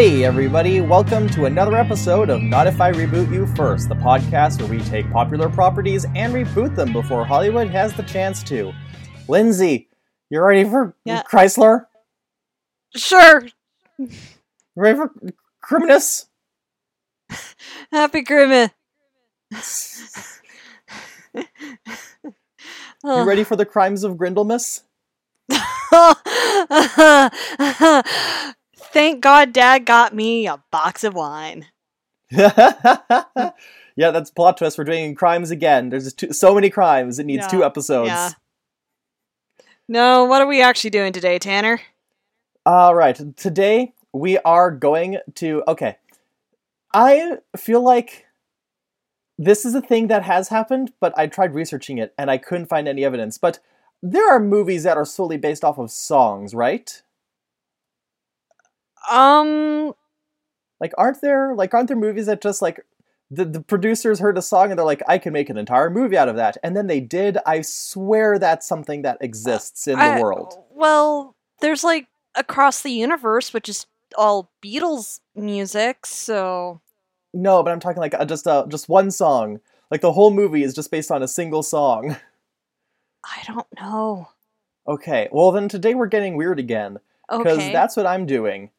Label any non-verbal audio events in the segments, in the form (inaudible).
Hey, everybody, welcome to another episode of Not If I Reboot You First, the podcast where we take popular properties and reboot them before Hollywood has the chance to. Lindsay, you ready for Yeah. Chrysler? Sure. You ready for Criminus? (laughs) Happy Christmas. You (laughs) ready for the crimes of Grindlemas? (laughs) Thank God Dad got me a box of wine. (laughs) yeah, that's plot twist. We're doing crimes again. There's just two, so many crimes. It needs Yeah, two episodes. yeah. No, what are we actually doing today, Tanner? All right. Today we are going to. Okay. I feel like this is a thing that has happened, but I tried researching it and I couldn't find any evidence. But there are movies that are solely based off of songs, right? Um, Like, aren't there like aren't there movies that just like the, the producers heard a song and they're like, I can make an entire movie out of that, and then they did. I swear that's something that exists in the world. Well, there's like Across the Universe, which is all Beatles music, so No, but I'm talking like just uh, just one song. Like the whole movie is just based on a single song. (laughs) I don't know. Okay, well then today we're getting weird again because Okay. that's what I'm doing.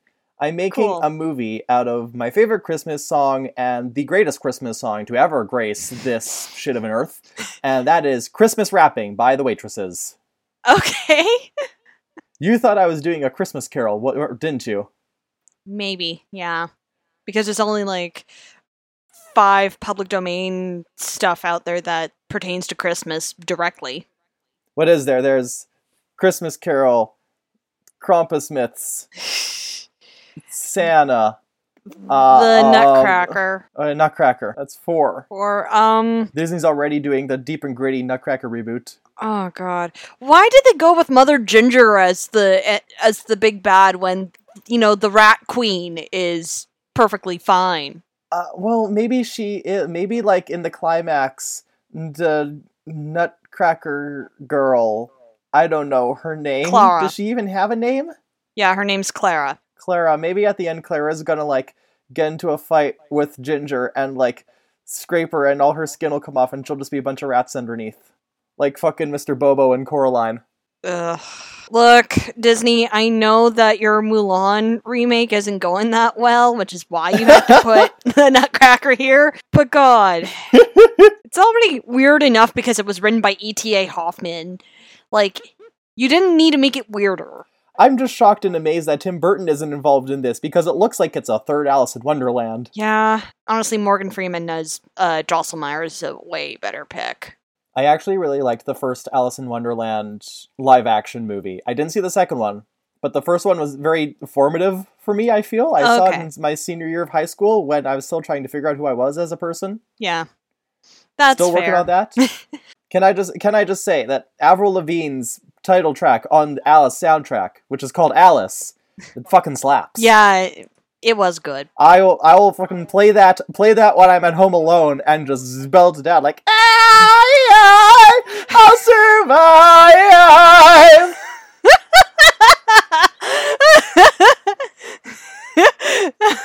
I'm making Cool. a movie out of my favorite Christmas song and the greatest Christmas song to ever grace this shit of an earth, and that is "Christmas Wrapping by the Waitresses. Okay. You thought I was doing a Christmas Carol, what, or didn't you? Maybe, yeah. Because there's only like five public domain stuff out there that pertains to Christmas directly. What is there? There's Christmas Carol, Krampus Myths, (laughs) Santa, uh, the um, Nutcracker. uh, Nutcracker. That's four. Or um Disney's already doing the deep and gritty Nutcracker reboot. oh god. Why did they go with Mother Ginger as the eh, as the big bad when you know the rat queen is perfectly fine? Uh, well, maybe she, maybe like in the climax, the Nutcracker girl. I don't know her name. Clara. Does she even have a name? Yeah, her name's Clara. Clara. Maybe at the end, Clara's gonna like get into a fight with Ginger and like scrape her, and all her skin will come off, and she'll just be a bunch of rats underneath, like fucking Mr. Bobo and Coraline. Ugh. Look, Disney, I know that your Mulan remake isn't going that well, which is why you have to (laughs) put the Nutcracker here. But God, (laughs) it's already weird enough because it was written by E.T.A. Hoffman. Like, you didn't need to make it weirder. I'm just shocked and amazed that Tim Burton isn't involved in this because it looks like it's a third Alice in Wonderland. Yeah, honestly, Morgan Freeman as uh, Drosselmeyer is a way better pick. I actually really liked the first Alice in Wonderland live action movie. I didn't see the second one, but the first one was very formative for me, I feel. I saw it in my senior year of high school when I was still trying to figure out who I was as a person. Yeah, that's still working on that. (laughs) can I just can I just say that Avril Lavigne's title track on Alice soundtrack, which is called Alice, it fucking slaps. Yeah, it, was good. I will I will fucking play that play that when I'm at home alone and just belt it out like I, I I'll survive.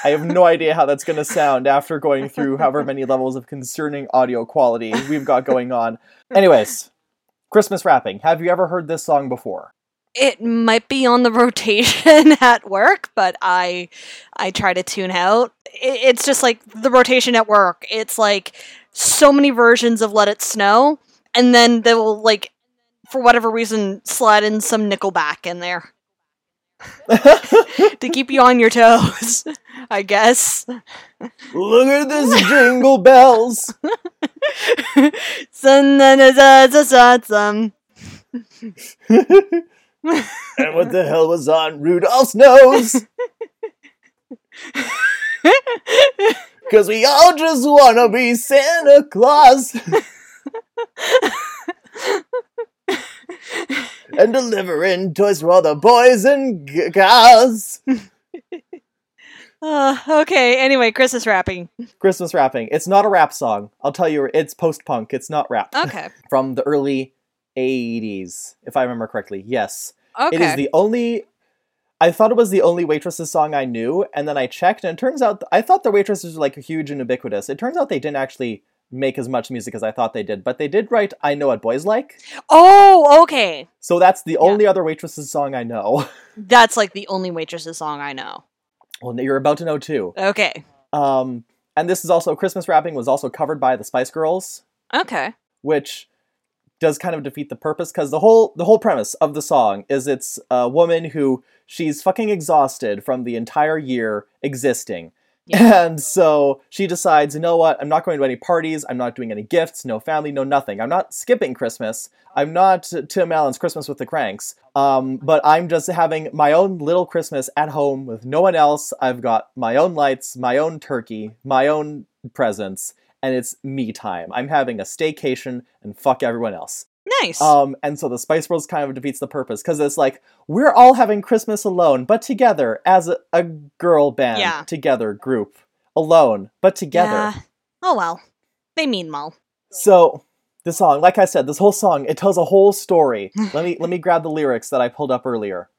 I have no idea how that's going to sound after going through however many levels of concerning audio quality we've got going on. Anyways, Christmas wrapping. Have you ever heard this song before? it might be on the (laughs) rotation at work, but I I try to tune out. It's just like the rotation at work. It's like so many versions of Let It Snow, and then they will like for whatever reason slide in some Nickelback in there (laughs) to keep you on your toes. (laughs) I guess. Look at this jingle bells. And what the hell was on Rudolph's nose? Cause we all just wanna be Santa Claus and delivering toys for all the boys and g- girls. Uh, okay. Anyway, Christmas rapping. Christmas rapping. It's not a rap song. I'll tell you, it's post punk. It's not rap. (laughs) Okay. From the early 80s, if I remember correctly. Yes. Okay. It is the only I thought it was the only Waitresses song I knew, and then I checked, and it turns out I thought the Waitresses were like huge and ubiquitous. It turns out they didn't actually make as much music as I thought they did, but they did write "I Know What Boys Like," Oh, okay. so that's the Yeah. only other Waitresses song I know. (laughs) That's like the only Waitresses song I know. Well, you're about to know too. Okay. Um, and this is also Christmas wrapping was also covered by the Spice Girls, Okay. which does kind of defeat the purpose because the whole the whole premise of the song is it's a woman who she's fucking exhausted from the entire year existing. And so she decides, you know what? I'm not going to any parties. I'm not doing any gifts. No family. No nothing. I'm not skipping Christmas. I'm not Tim Allen's Christmas with the Cranks. Um, but I'm just having my own little Christmas at home with no one else. I've got my own lights, my own turkey, my own presents, and it's me time. I'm having a staycation and fuck everyone else. Nice. Um, and so the Spice Girls kind of defeats the purpose because it's like we're all having Christmas alone, but together as a, a girl band, Yeah. together group, alone but together. Yeah. Oh well. They mean well. So the song, like I said, this whole song it tells a whole story. (laughs) let me let me grab the lyrics that I pulled up earlier.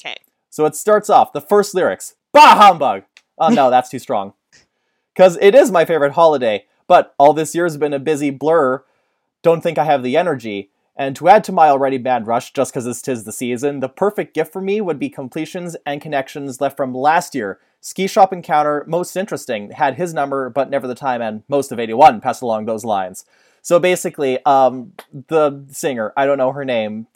Okay. So it starts off the first lyrics. Bah humbug. Oh no, that's too strong. (laughs) Because it is my favorite holiday, but all this year's been a busy blur. Don't think I have the energy. And to add to my already bad rush, just because it's tis the season, the perfect gift for me would be completions and connections left from last year. Ski shop encounter, most interesting. Had his number, but never the time, and most of 81 passed along those lines. So basically, um, the singer, I don't know her name,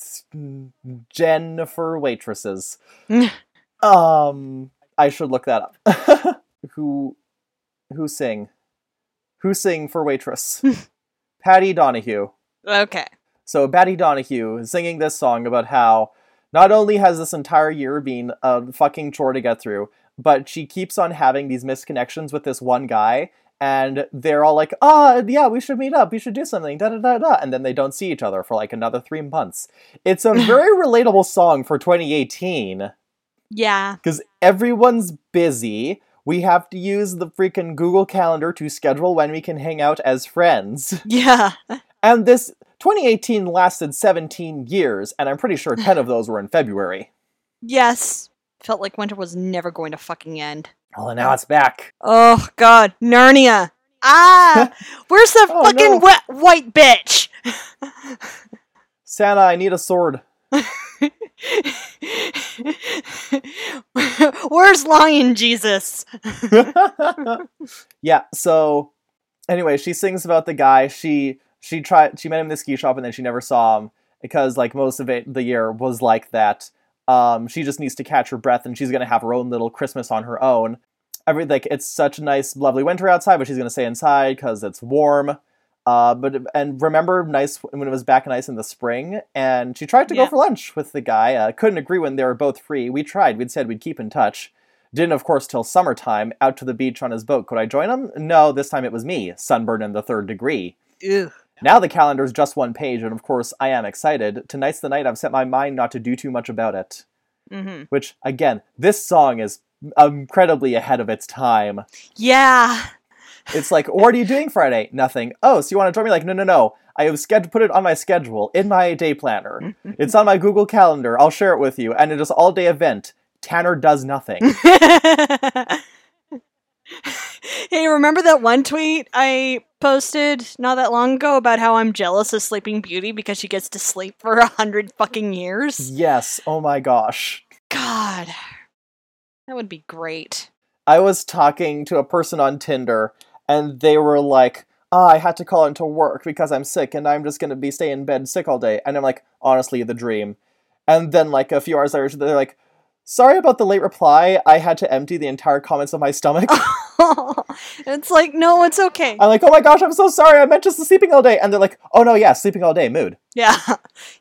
Jennifer Waitresses. (laughs) um, I should look that up. (laughs) who, who sing? Who sing for Waitress? (laughs) Patty Donahue. Okay. So Patty Donahue is singing this song about how not only has this entire year been a fucking chore to get through, but she keeps on having these misconnections with this one guy, and they're all like, "Ah, yeah, we should meet up. We should do something." Da da da da, and then they don't see each other for like another three months. It's a (laughs) very relatable song for 2018 Yeah. because everyone's busy. We have to use the freaking Google Calendar to schedule when we can hang out as friends. Yeah. (laughs) And this 2018 lasted 17 years, and I'm pretty sure 10 of those were in February. Yes. Felt like winter was never going to fucking end. Well, and now it's back. Oh god, Narnia. Ah, (laughs) where's the Oh, fucking no. wet white bitch? Santa, I need a sword. (laughs) where's Lion Jesus? (laughs) yeah, so anyway, she sings about the guy. She she tried she met him in the ski shop and then she never saw him because like most of it the year was like that. Um, she just needs to catch her breath and she's gonna have her own little Christmas on her own. Every like it's such a nice, lovely winter outside, but she's gonna stay inside because it's warm. Uh, but and remember, nice when it was back nice in the spring, and she tried to Yeah. go for lunch with the guy. Uh, couldn't agree when they were both free. We tried. We'd said we'd keep in touch. Didn't, of course, till summertime. Out to the beach on his boat. Could I join him? No, this time it was me, sunburned in the third degree. Ew. Now the calendar is just one page, and of course I am excited. Tonight's the night I've set my mind not to do too much about it. hmm Which, again, this song is incredibly ahead of its time. Yeah. It's like, what are you doing Friday? Nothing. Oh, so you want to join me? Like, no, no, no. I have sched- put it on my schedule in my day planner. (laughs) it's on my Google Calendar. I'll share it with you, and it is all day event. Tanner does nothing. (laughs) hey, remember that one tweet I posted not that long ago about how I'm jealous of Sleeping Beauty because she gets to sleep for a hundred fucking years? yes. Oh my gosh. God. That would be great. I was talking to a person on Tinder, and they were like, "Ah, I had to call into work because I'm sick, and I'm just gonna be stay in bed sick all day." And I'm like, "Honestly, the dream." And then, like a few hours later, they're like, "Sorry about the late reply. I had to empty the entire comments of my stomach." (laughs) it's like, no, it's okay. I'm like, "Oh my gosh, I'm so sorry. I meant just sleeping all day." And they're like, "Oh no, yeah, sleeping all day, mood. Yeah. (laughs)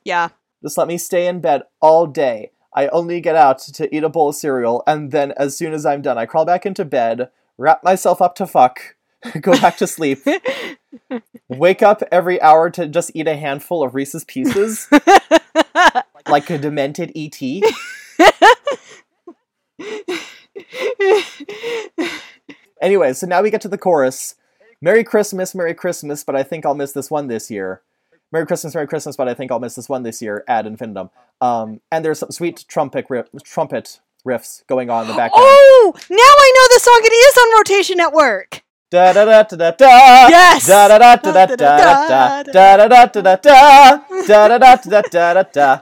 Yeah. Just let me stay in bed all day. I only get out to eat a bowl of cereal, and then as soon as I'm done, I crawl back into bed, wrap myself up to fuck, (laughs) go back to sleep." wake up every hour to just eat a handful of Reese's Pieces, like a demented ET. Anyway, so now we get to the chorus. Merry Christmas, Merry Christmas, but I think I'll miss this one this year. Merry Christmas, Merry Christmas, but I think I'll miss this one this year ad infinitum. Um, and there's some sweet trumpet rip, trumpet riffs going on in the background. Oh, now I know the song. It is on Rotation Network. Da da da da da da. Yes! Da da da da da da da da da da da da da da da da da da.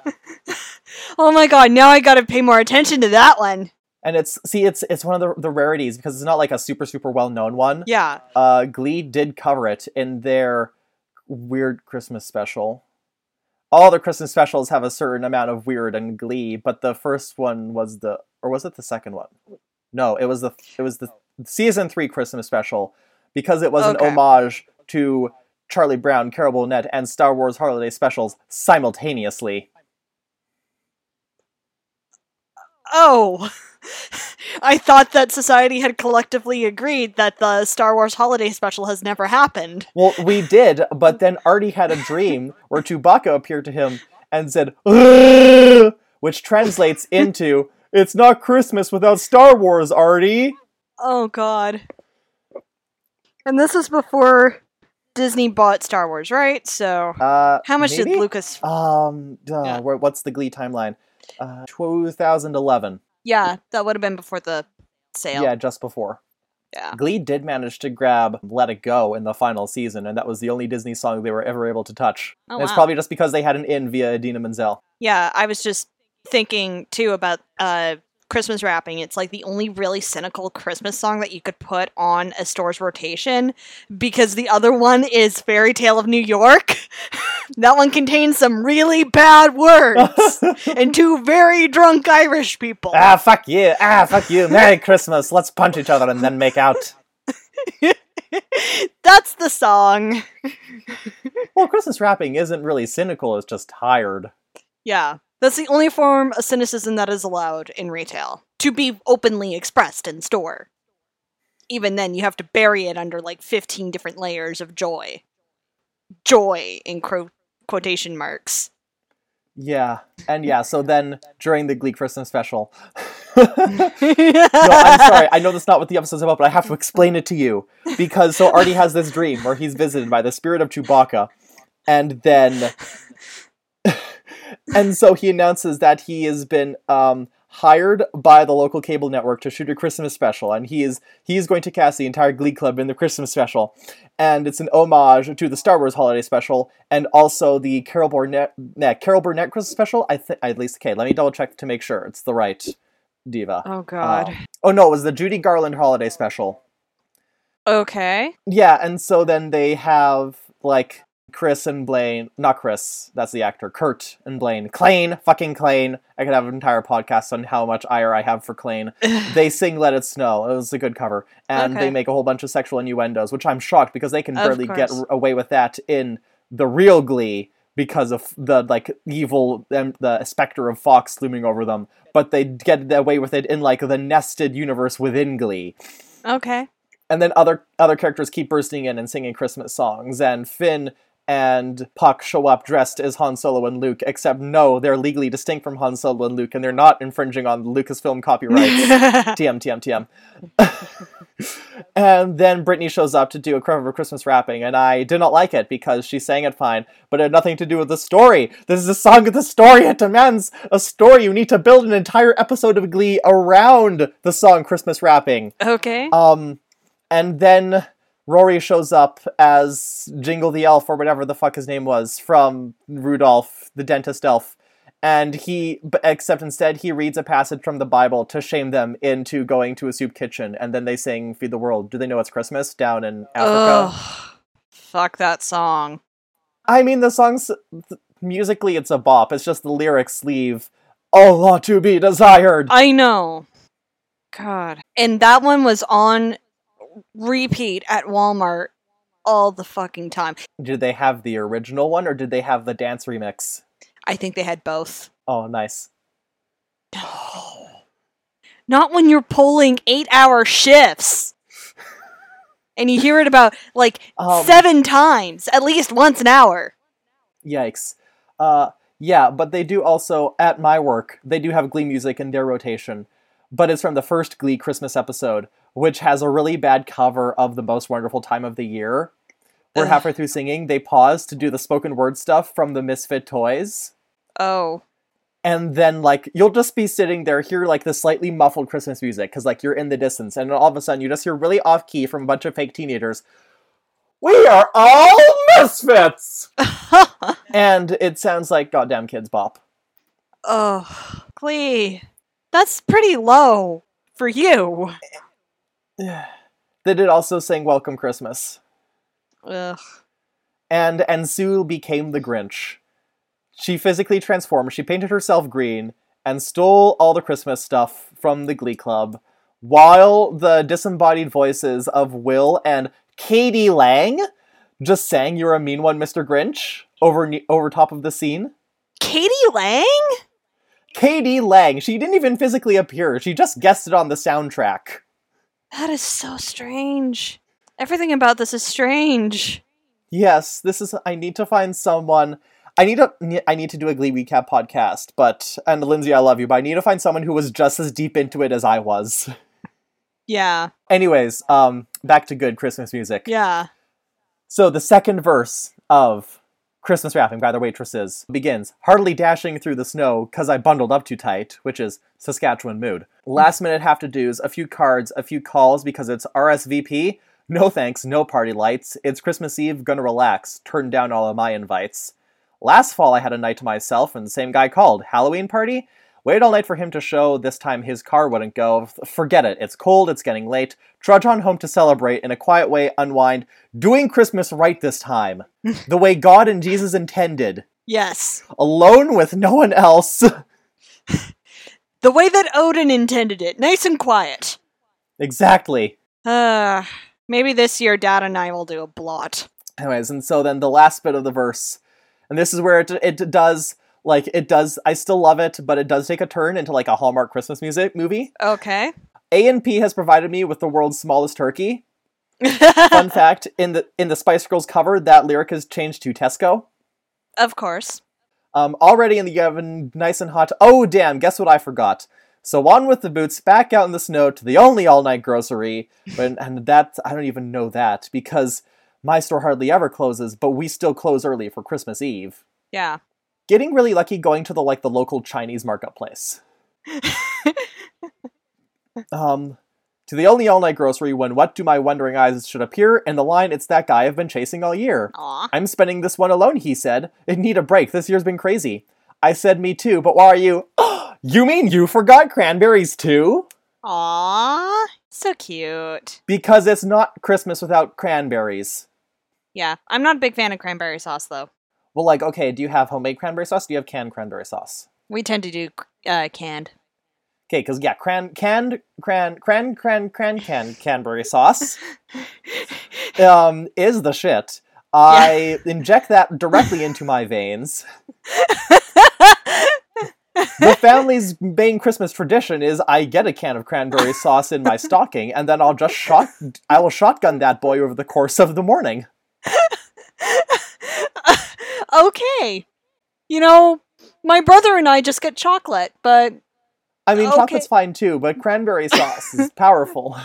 Oh my god, now I gotta pay more attention to that one. And it's see, it's it's one of the the rarities because it's not like a super super well known one. Yeah. Uh, Glee did cover it in their weird Christmas special. All the Christmas specials have a certain amount of weird and Glee, but the first one was the or was it the second one? No, it was the it was the season three Christmas special because it was Okay. an homage to Charlie Brown, Carol Burnett, and Star Wars holiday specials simultaneously. Oh. (laughs) I thought that society had collectively agreed that the Star Wars holiday special has never happened. Well, we (laughs) did, but then Artie had a dream where Chewbacca appeared to him and said, which translates into, It's not Christmas without Star Wars, Artie. Oh god. And this was before Disney bought Star Wars, right? So Uh, how much maybe? did Lucas Um, uh, Yeah. what's the Glee timeline? Uh, 2011. Yeah, that would have been before the sale. Yeah, just before. Yeah. Glee did manage to grab Let It Go in the final season, and that was the only Disney song they were ever able to touch. Oh, And it's wow. probably just because they had an in via Idina Menzel. Yeah, I was just thinking too about uh Christmas wrapping. It's like the only really cynical Christmas song that you could put on a store's rotation because the other one is Fairy Tale of New York. (laughs) that one contains some really bad words (laughs) and two very drunk Irish people. ah, fuck you. Ah, fuck you. Merry (laughs) Christmas. Let's punch each other and then make out. That's the song. Well, Christmas wrapping isn't really cynical, it's just tired. Yeah. That's the only form of cynicism that is allowed in retail to be openly expressed in store. Even then, you have to bury it under like 15 different layers of joy. Joy in quote quotation marks. Yeah. And yeah, so (laughs) then during the Glee Christmas special. (laughs) (laughs) no, I'm sorry. I know that's not what the episode's about, but I have to explain it to you. Because so Artie has this dream where he's visited by the spirit of Chewbacca. And then. And so he announces that he has been um, hired by the local cable network to shoot a Christmas special. And he is he is going to cast the entire Glee Club in the Christmas special. And it's an homage to the Star Wars holiday special and also the Carol Burnett, Carol Burnett Christmas special. I think at least okay. Let me double check to make sure it's the right diva. Oh god. Um, oh no, it was the Judy Garland holiday special. okay. Yeah, and so then they have like Chris and Blaine, not Chris, that's the actor, Kurt and Blaine, Klaine, fucking Klaine. I could have an entire podcast on how much ire I have for Klaine. (laughs) they sing "Let It Snow." It was a good cover, and Okay. they make a whole bunch of sexual innuendos, which I'm shocked because they can Of barely get course. away with that in the real Glee because of the like evil um, the specter of Fox looming over them. But they get away with it in like the nested universe within Glee Okay. and then other other characters keep bursting in and singing Christmas songs, and Finn and Puck show up dressed as Han Solo and Luke, except no, they're legally distinct from Han Solo and Luke, and they're not infringing on Lucasfilm copyrights. TM, TM, TM. and then Brittany shows up to do a cover of Christmas rapping, and I did not like it because she sang it fine, but it had nothing to do with the story. This is a song of the story. It demands a story. You need to build an entire episode of Glee around the song Christmas rapping. okay. Um, and then Rory shows up as Jingle the Elf or whatever the fuck his name was from Rudolph, the dentist elf. And he, except instead, he reads a passage from the Bible to shame them into going to a soup kitchen, and then they sing "Feed the World." Do they know it's Christmas down in Africa? Ugh. Fuck that song. I mean, the song's th- musically it's a bop. It's just the lyrics leave a lot to be desired. I know. God. And that one was on repeat at Walmart all the fucking time. Did they have the original one, or did they have the dance remix? I think they had both. Oh, nice. No. (gasps) Not when you're pulling eight hour shifts. (laughs) And you hear it about like Um, seven times, at least once an hour. Yikes. Uh, yeah, but they do also, at my work, they do have Glee music in their rotation, but it's from the first Glee Christmas episode, which has a really bad cover of The Most Wonderful Time of the Year. We're halfway through singing, they pause to do the spoken word stuff from the Misfit Toys. Oh. and then like you'll just be sitting there hear like the slightly muffled christmas music because like you're in the distance and all of a sudden you just hear really off key from a bunch of fake teenagers we are all misfits (laughs) and it sounds like goddamn Kidz Bop oh, Glee. That's pretty low for you. Eh, they did also sing welcome christmas. Ugh. and and sue became the grinch. She physically transformed. She painted herself green and stole all the christmas stuff from the glee club while the disembodied voices of will and k.d. lang just sang you're a mean one mr grinch over over top of the scene. k.d. lang? k.d. lang. She didn't even physically appear. She just guessed it on the soundtrack That is so strange. Everything about this is strange. Yes, this is. I need to find someone. I need to. I need to do a Glee recap podcast. But and Lindsay, I love you, but I need to find someone who was just as deep into it as I was. Yeah. Anyways, um, back to good Christmas music. Yeah. So the second verse of Christmas Wrapping by the Waitresses begins Hardly dashing through the snow because I bundled up too tight, which is Saskatchewan mood. Last minute have to do's, a few cards, a few calls because it's RSVP. No thanks, no party lights. It's Christmas Eve, gonna relax. Turn down all of my invites. Last fall I had a night to myself and the same guy called. Halloween party? Waited all night for him to show, this time his car wouldn't go. Forget it, it's cold, it's getting late. Trudge on home to celebrate, in a quiet way, unwind. Doing Christmas right this time. (laughs) the way God and Jesus intended. Yes. Alone with no one else. (laughs) The way that Odin intended it. Nice and quiet. exactly. Uh, maybe this year Dad and I will do a blot. Anyways, and so then the last bit of the verse, and this is where it it does like it does. I still love it, but it does take a turn into like a Hallmark Christmas music movie. Okay. A and P has provided me with the world's smallest turkey. (laughs) Fun fact: in the in the Spice Girls cover, that lyric is changed to Tesco. of course. Um, already in the oven, nice and hot. Oh damn! Guess what I forgot. So on with the boots, back out in the snow to the only all-night grocery. And that I don't even know that because my store hardly ever closes, but we still close early for Christmas Eve. Yeah. Getting really lucky going to the like the local Chinese marketplace. (laughs) um, to the only all-night grocery when what do my wondering eyes should appear in the line? It's that guy I've been chasing all year. Aw. I'm spending this one alone, he said. I need a break. This year's been crazy. I said, Me too, but why are you? (gasps) you mean you forgot cranberries too? Aw. So cute. Because it's not Christmas without cranberries. Yeah. I'm not a big fan of cranberry sauce, though. Well, like, okay, do you have homemade cranberry sauce? Do you have canned cranberry sauce? We tend to do uh, canned. Okay, because yeah, cran, canned, cran, cran, cran, cran, can, cranberry sauce (laughs) um, is the shit. I inject that directly into my veins. the family's main Christmas tradition is I get a can of cranberry sauce in my stocking, and then I'll just shot I will shotgun that boy over the course of the morning. (laughs) okay. You know, my brother and I just get chocolate, but I mean, Okay. chocolate's fine too, but cranberry sauce is (laughs) powerful.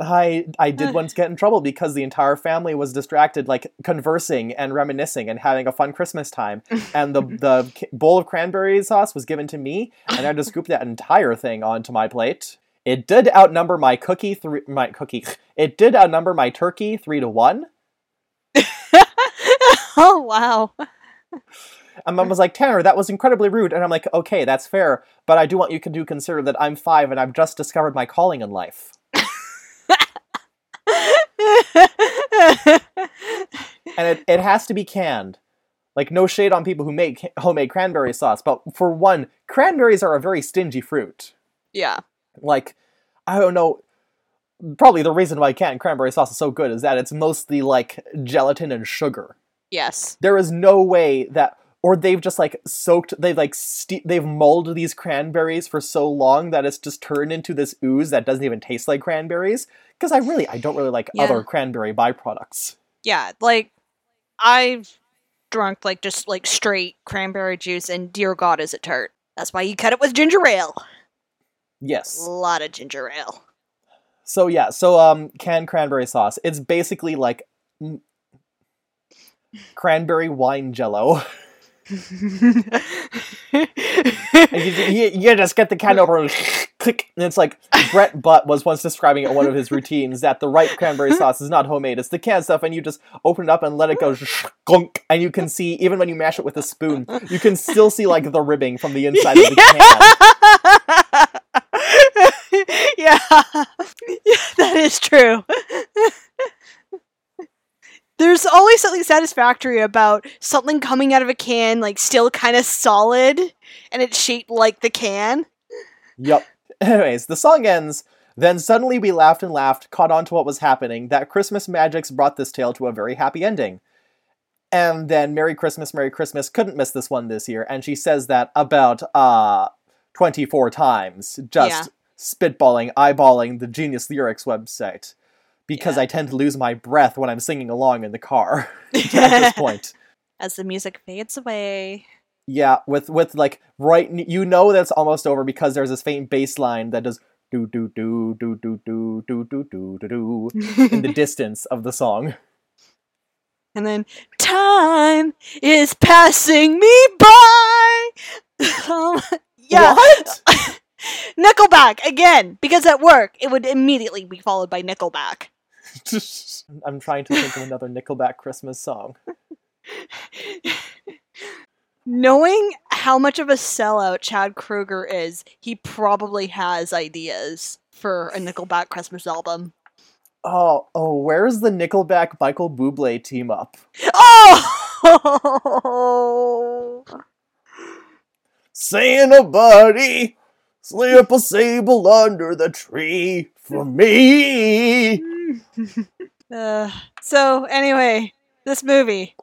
I I did once get in trouble because the entire family was distracted, like conversing and reminiscing and having a fun Christmas time, and the the (laughs) bowl of cranberry sauce was given to me, and I had to scoop that entire thing onto my plate. It did outnumber my cookie three my cookie. It did outnumber my turkey three to one. (laughs) oh wow. And mom was like, Tanner, that was incredibly rude. And I'm like, okay, that's fair, but I do want you to consider that I'm five and I've just discovered my calling in life. And it, it has to be canned. Like, no shade on people who make homemade cranberry sauce, but for one, cranberries are a very stingy fruit. yeah. Like, I don't know. Probably the reason why canned cranberry sauce is so good is that it's mostly like gelatin and sugar. Yes. there is no way that or they've just like soaked they've like ste- they've mulled these cranberries for so long that it's just turned into this ooze that doesn't even taste like cranberries because i really i don't really like Yeah. other cranberry byproducts Yeah. Like I've drunk like just like straight cranberry juice and dear god is it tart. That's why you cut it with ginger ale. Yes A lot of ginger ale. so yeah so um canned cranberry sauce it's basically like mm, cranberry wine jello. And you, you, you just get the can over and click, and it's like Brent Butt was once describing it in one of his routines that the right cranberry sauce is not homemade; it's the canned stuff, and you just open it up and let it go, and you can see even when you mash it with a spoon, you can still see like the ribbing from the inside of the can. (laughs) (laughs) yeah. (laughs) yeah, that is true. (laughs) There's always something satisfactory about something coming out of a can, like still kind of solid, and it's shaped like the can. Yep. Anyways, the song ends. Then suddenly we laughed and laughed, caught on to what was happening, that Christmas magics brought this tale to a very happy ending. And then Merry Christmas, Merry Christmas couldn't miss this one this year, and she says that about uh 24 times, just spitballing, eyeballing the Genius Lyrics website. Because Yeah. I tend to lose my breath when I'm singing along in the car at this point. As the music fades away. Yeah, with with like right, you know that's almost over because there's this faint bass line that does do do do do do do do do do do do in the distance of the song. and then time is passing me by. Um, yeah, What? Nickelback again because at work it would immediately be followed by Nickelback. (laughs) I'm trying to think of another Nickelback Christmas song. (laughs) Knowing how much of a sellout Chad Kroeger is, he probably has ideas for a Nickelback Christmas album. Oh, oh, where's the Nickelback Michael Bublé team up? Oh! (laughs) Santa buddy, slip a sable under the tree for me. (laughs) Uh, so anyway, this movie.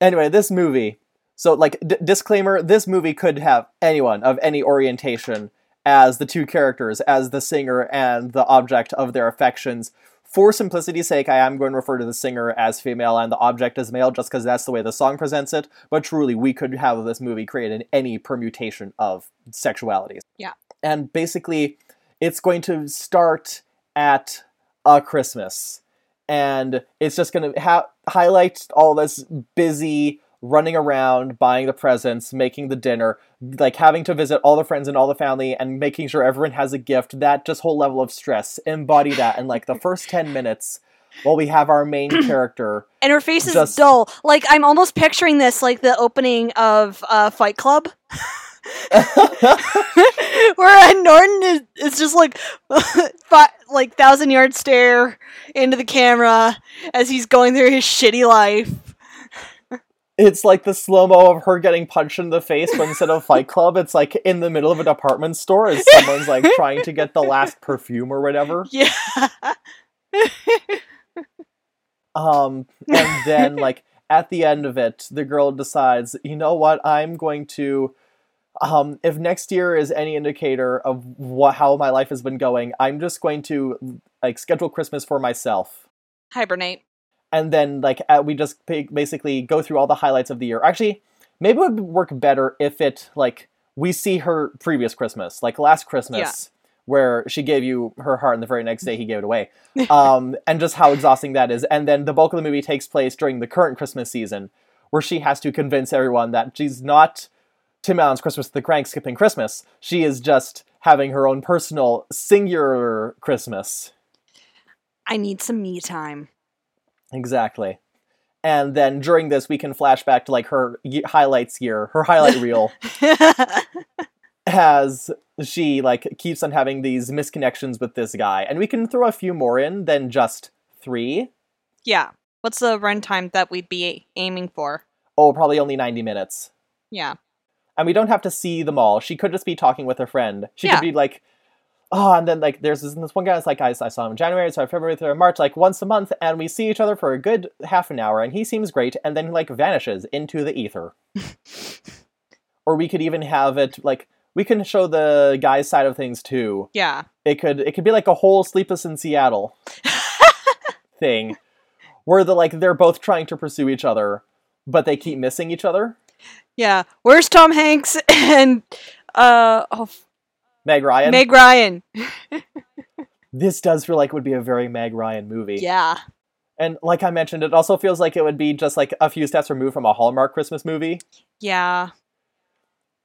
Anyway, this movie. So, like, d- disclaimer: this movie could have anyone of any orientation as the two characters, as the singer and the object of their affections. For simplicity's sake, I am going to refer to the singer as female and the object as male, just because that's the way the song presents it. But truly, we could have this movie created in any permutation of sexualities. Yeah. And basically, it's going to start at a Christmas, and it's just going to ha- highlight all this busy running around, buying the presents, making the dinner, like having to visit all the friends and all the family, and making sure everyone has a gift. That just whole level of stress, embody that in like the first ten minutes. While we have our main (clears throat) character, And her face is Just- dull. Like I'm almost picturing this like the opening of uh, Fight Club. (laughs) (laughs) Where Norton is, is just like (laughs) fi- like thousand yard stare into the camera as he's going through his shitty life. it's like the slow mo of her getting punched in the face, but instead of Fight Club, it's like in the middle of a department store as someone's like trying to get the last perfume or whatever. (laughs) Yeah. Um, and then like at the end of it, the girl decides, you know what, I'm going to. Um, if next year is any indicator of what how my life has been going, I'm just going to like schedule Christmas for myself. Hibernate. and then like uh, we just basically go through all the highlights of the year. Actually, maybe it would work better if it like we see her previous Christmas, like last Christmas, where she gave you her heart, and the very next day he gave it away, um, and just how exhausting that is. And then the bulk of the movie takes place during the current Christmas season, where she has to convince everyone that she's not Tim Allen's Christmas, the crank skipping Christmas. She is just having her own personal singular Christmas. I need some me time. Exactly. And then during this, we can flash back to like her highlights year, her highlight reel, (laughs) as she like keeps on having these misconnections with this guy, and we can throw a few more in than just three. yeah. What's the runtime that we'd be aiming for? Oh, probably only ninety minutes, Yeah. And we don't have to see them all. She could just be talking with her friend. She Yeah. could be like, oh, and then like there's this, this one guy that's like I, I saw him in January, so February, through March, like once a month, and we see each other for a good half an hour, and he seems great, and then like vanishes into the ether. (laughs) or we could even have it like we can show the guy's side of things too. Yeah. It could it could be like a whole Sleepless in Seattle (laughs) thing, where the like they're both trying to pursue each other, but they keep missing each other. Yeah. Where's Tom Hanks (laughs) and uh oh Meg Ryan. Meg Ryan? (laughs) this does feel like it would be a very Meg Ryan movie. Yeah. And like I mentioned, it also feels like it would be just like a few steps removed from a Hallmark Christmas movie, Yeah.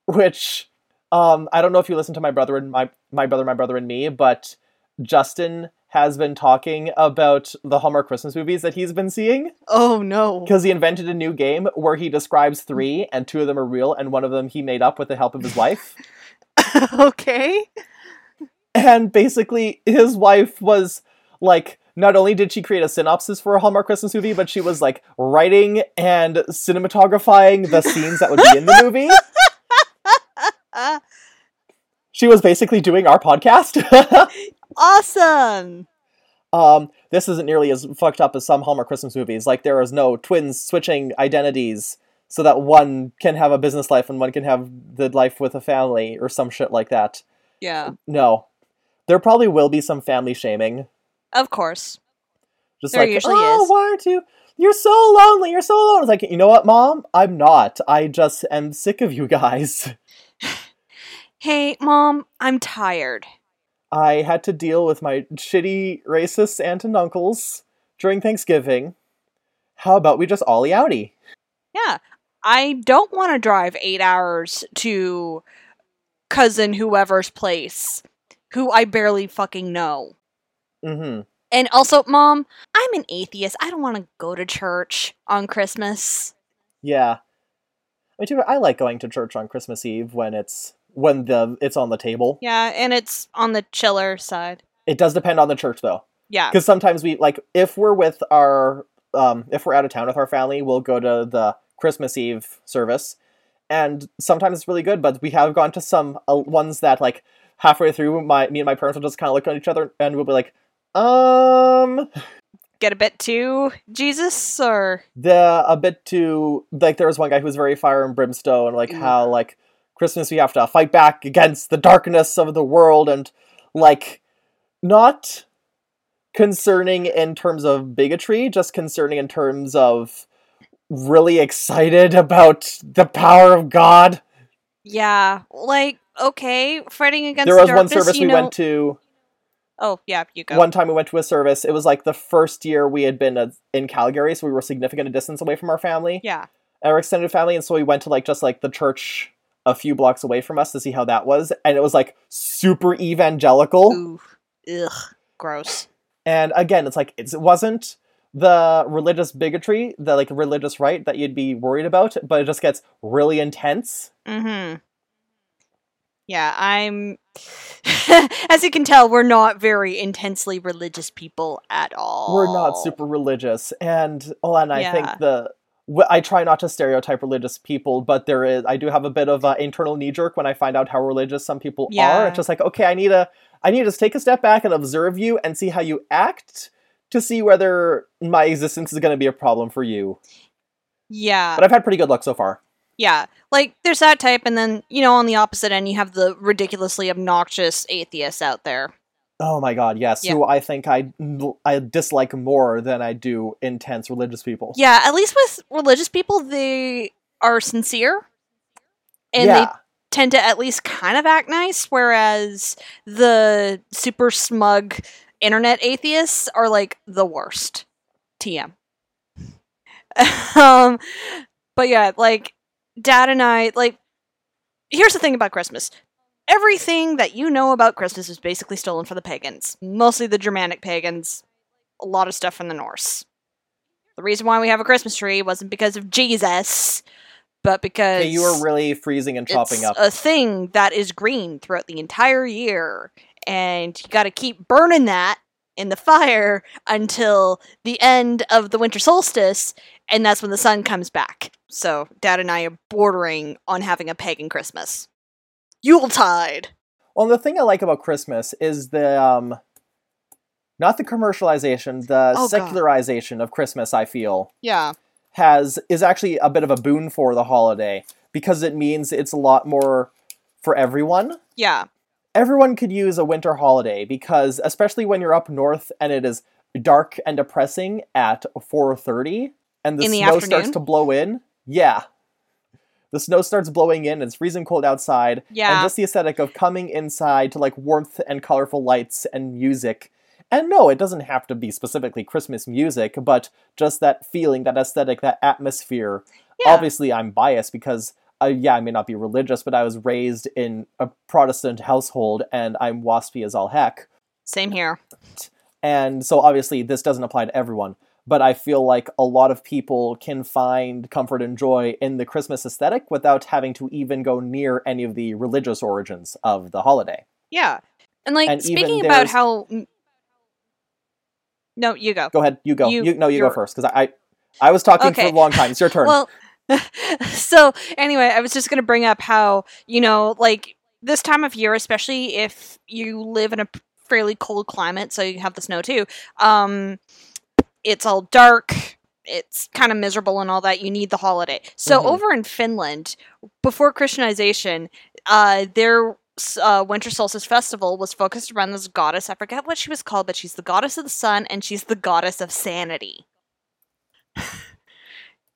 which um I don't know if you listen to my brother and my my brother, my brother and me, but Justin has been talking about the Hallmark Christmas movies that he's been seeing Oh no. because he invented a new game where he describes three and two of them are real and one of them he made up with the help of his wife. (laughs) okay. And basically, his wife was like, not only did she create a synopsis for a Hallmark Christmas movie, but she was like writing and cinematographing the scenes that would be in the movie. (laughs) She was basically doing our podcast. (laughs) awesome. um, this isn't nearly as fucked up as some Hallmark Christmas movies. Like, there is no twins switching identities so that one can have a business life and one can have the life with a family or some shit like that. Yeah. No. There probably will be some family shaming. Of course. Just There like, usually oh, is. why aren't you? You're so lonely. You're so alone. It's like, you know what, mom? I'm not. I just am sick of you guys. (laughs) (laughs) Hey, mom, I'm tired. I had to deal with my shitty racist aunt and uncles during Thanksgiving. How about we just ollie outie? Yeah. I don't want to drive eight hours to cousin whoever's place who I barely fucking know. Mm-hmm. And also, mom, I'm an atheist. I don't want to go to church on Christmas. Yeah. Me too. I like going to church on Christmas Eve when it's when the it's on the table. Yeah, and it's on the chiller side. It does depend on the church though. Yeah. because sometimes we like if we're with our um if we're out of town with our family we'll go to the christmas eve service and sometimes it's really good but we have gone to some uh, ones that like halfway through my me and my parents will just kind of look at each other and we'll be like um Get a bit too Jesus or the a bit too like there was one guy who was very fire and brimstone and like Ooh. how like christmas we have to fight back against the darkness of the world and like not concerning in terms of bigotry just concerning in terms of really excited about the power of god yeah, like okay, fighting against there the was one darkness, service you we know. went to Oh yeah, you go. one time we went to a service it was like the first year we had been uh, in calgary so we were significant a distance away from our family Yeah, our extended family, and so we went to like just like the church a few blocks away from us to see how that was, and it was like super evangelical. ooh, ugh, gross. And again, it's like it's, it wasn't the religious bigotry, the like religious right that you'd be worried about, but it just gets really intense. Mm-hmm. Yeah, I'm. (laughs) As you can tell, we're not very intensely religious people at all. We're not super religious, and oh, and I Yeah. think the. I try not to stereotype religious people, but there is. I do have a bit of an internal knee jerk when I find out how religious some people Yeah. are. It's just like, okay, I need to, I need to just take a step back and observe you and see how you act to see whether my existence is going to be a problem for you. Yeah, But I've had pretty good luck so far. yeah. Like there's that type, and then you know, on the opposite end, you have the ridiculously obnoxious atheists out there. Oh my god, yes. Yeah. Who I think I I dislike more than I do intense religious people. Yeah, at least with religious people, they are sincere, and they tend to at least kind of act nice, whereas the super smug internet atheists are like the worst. TM. (laughs) um, but yeah, like dad and I like. Here's the thing about Christmas. Everything that you know about Christmas is basically stolen from the pagans, mostly the Germanic pagans. A lot of stuff from the Norse. The reason why we have a Christmas tree wasn't because of Jesus, but because Okay, you were really freezing and chopping it's up. a thing that is green throughout the entire year, and you got to keep burning that in the fire until the end of the winter solstice, and that's when the sun comes back. So, Dad and I are bordering on having a pagan Christmas. Yuletide. Well, the thing I like about Christmas is the um, not the commercialization, the Oh, God. secularization of Christmas. I feel Yeah. has is actually a bit of a boon for the holiday because it means it's a lot more for everyone. Yeah. Everyone could use a winter holiday because, especially when you're up north and it is dark and depressing at 4:30, and the In the snow starts to blow in. Yeah. The snow starts blowing in, it's freezing cold outside, Yeah. and just the aesthetic of coming inside to like warmth and colorful lights and music And no, it doesn't have to be specifically Christmas music, but just that feeling, that aesthetic, that atmosphere. Yeah. Obviously, I'm biased because, uh, yeah, I may not be religious, but I was raised in a Protestant household and I'm waspy as all heck. Same here. And so obviously this doesn't apply to everyone, but I feel like a lot of people can find comfort and joy in the Christmas aesthetic without having to even go near any of the religious origins of the holiday. Yeah. And like And speaking about how No, you go. Go ahead, you go. You- You, no, you go first because I, I I was talking for a long time. It's your turn. Well, (laughs) so anyway, I was just going to bring up how, you know, like this time of year, especially if you live in a fairly cold climate, so you have the snow too, um, it's all dark. It's kind of miserable and all that. You need the holiday. So Mhm. over in Finland, before Christianization, uh, their uh, winter solstice festival was focused around this goddess. I forget what she was called, but she's the goddess of the sun and she's the goddess of sanity. (laughs)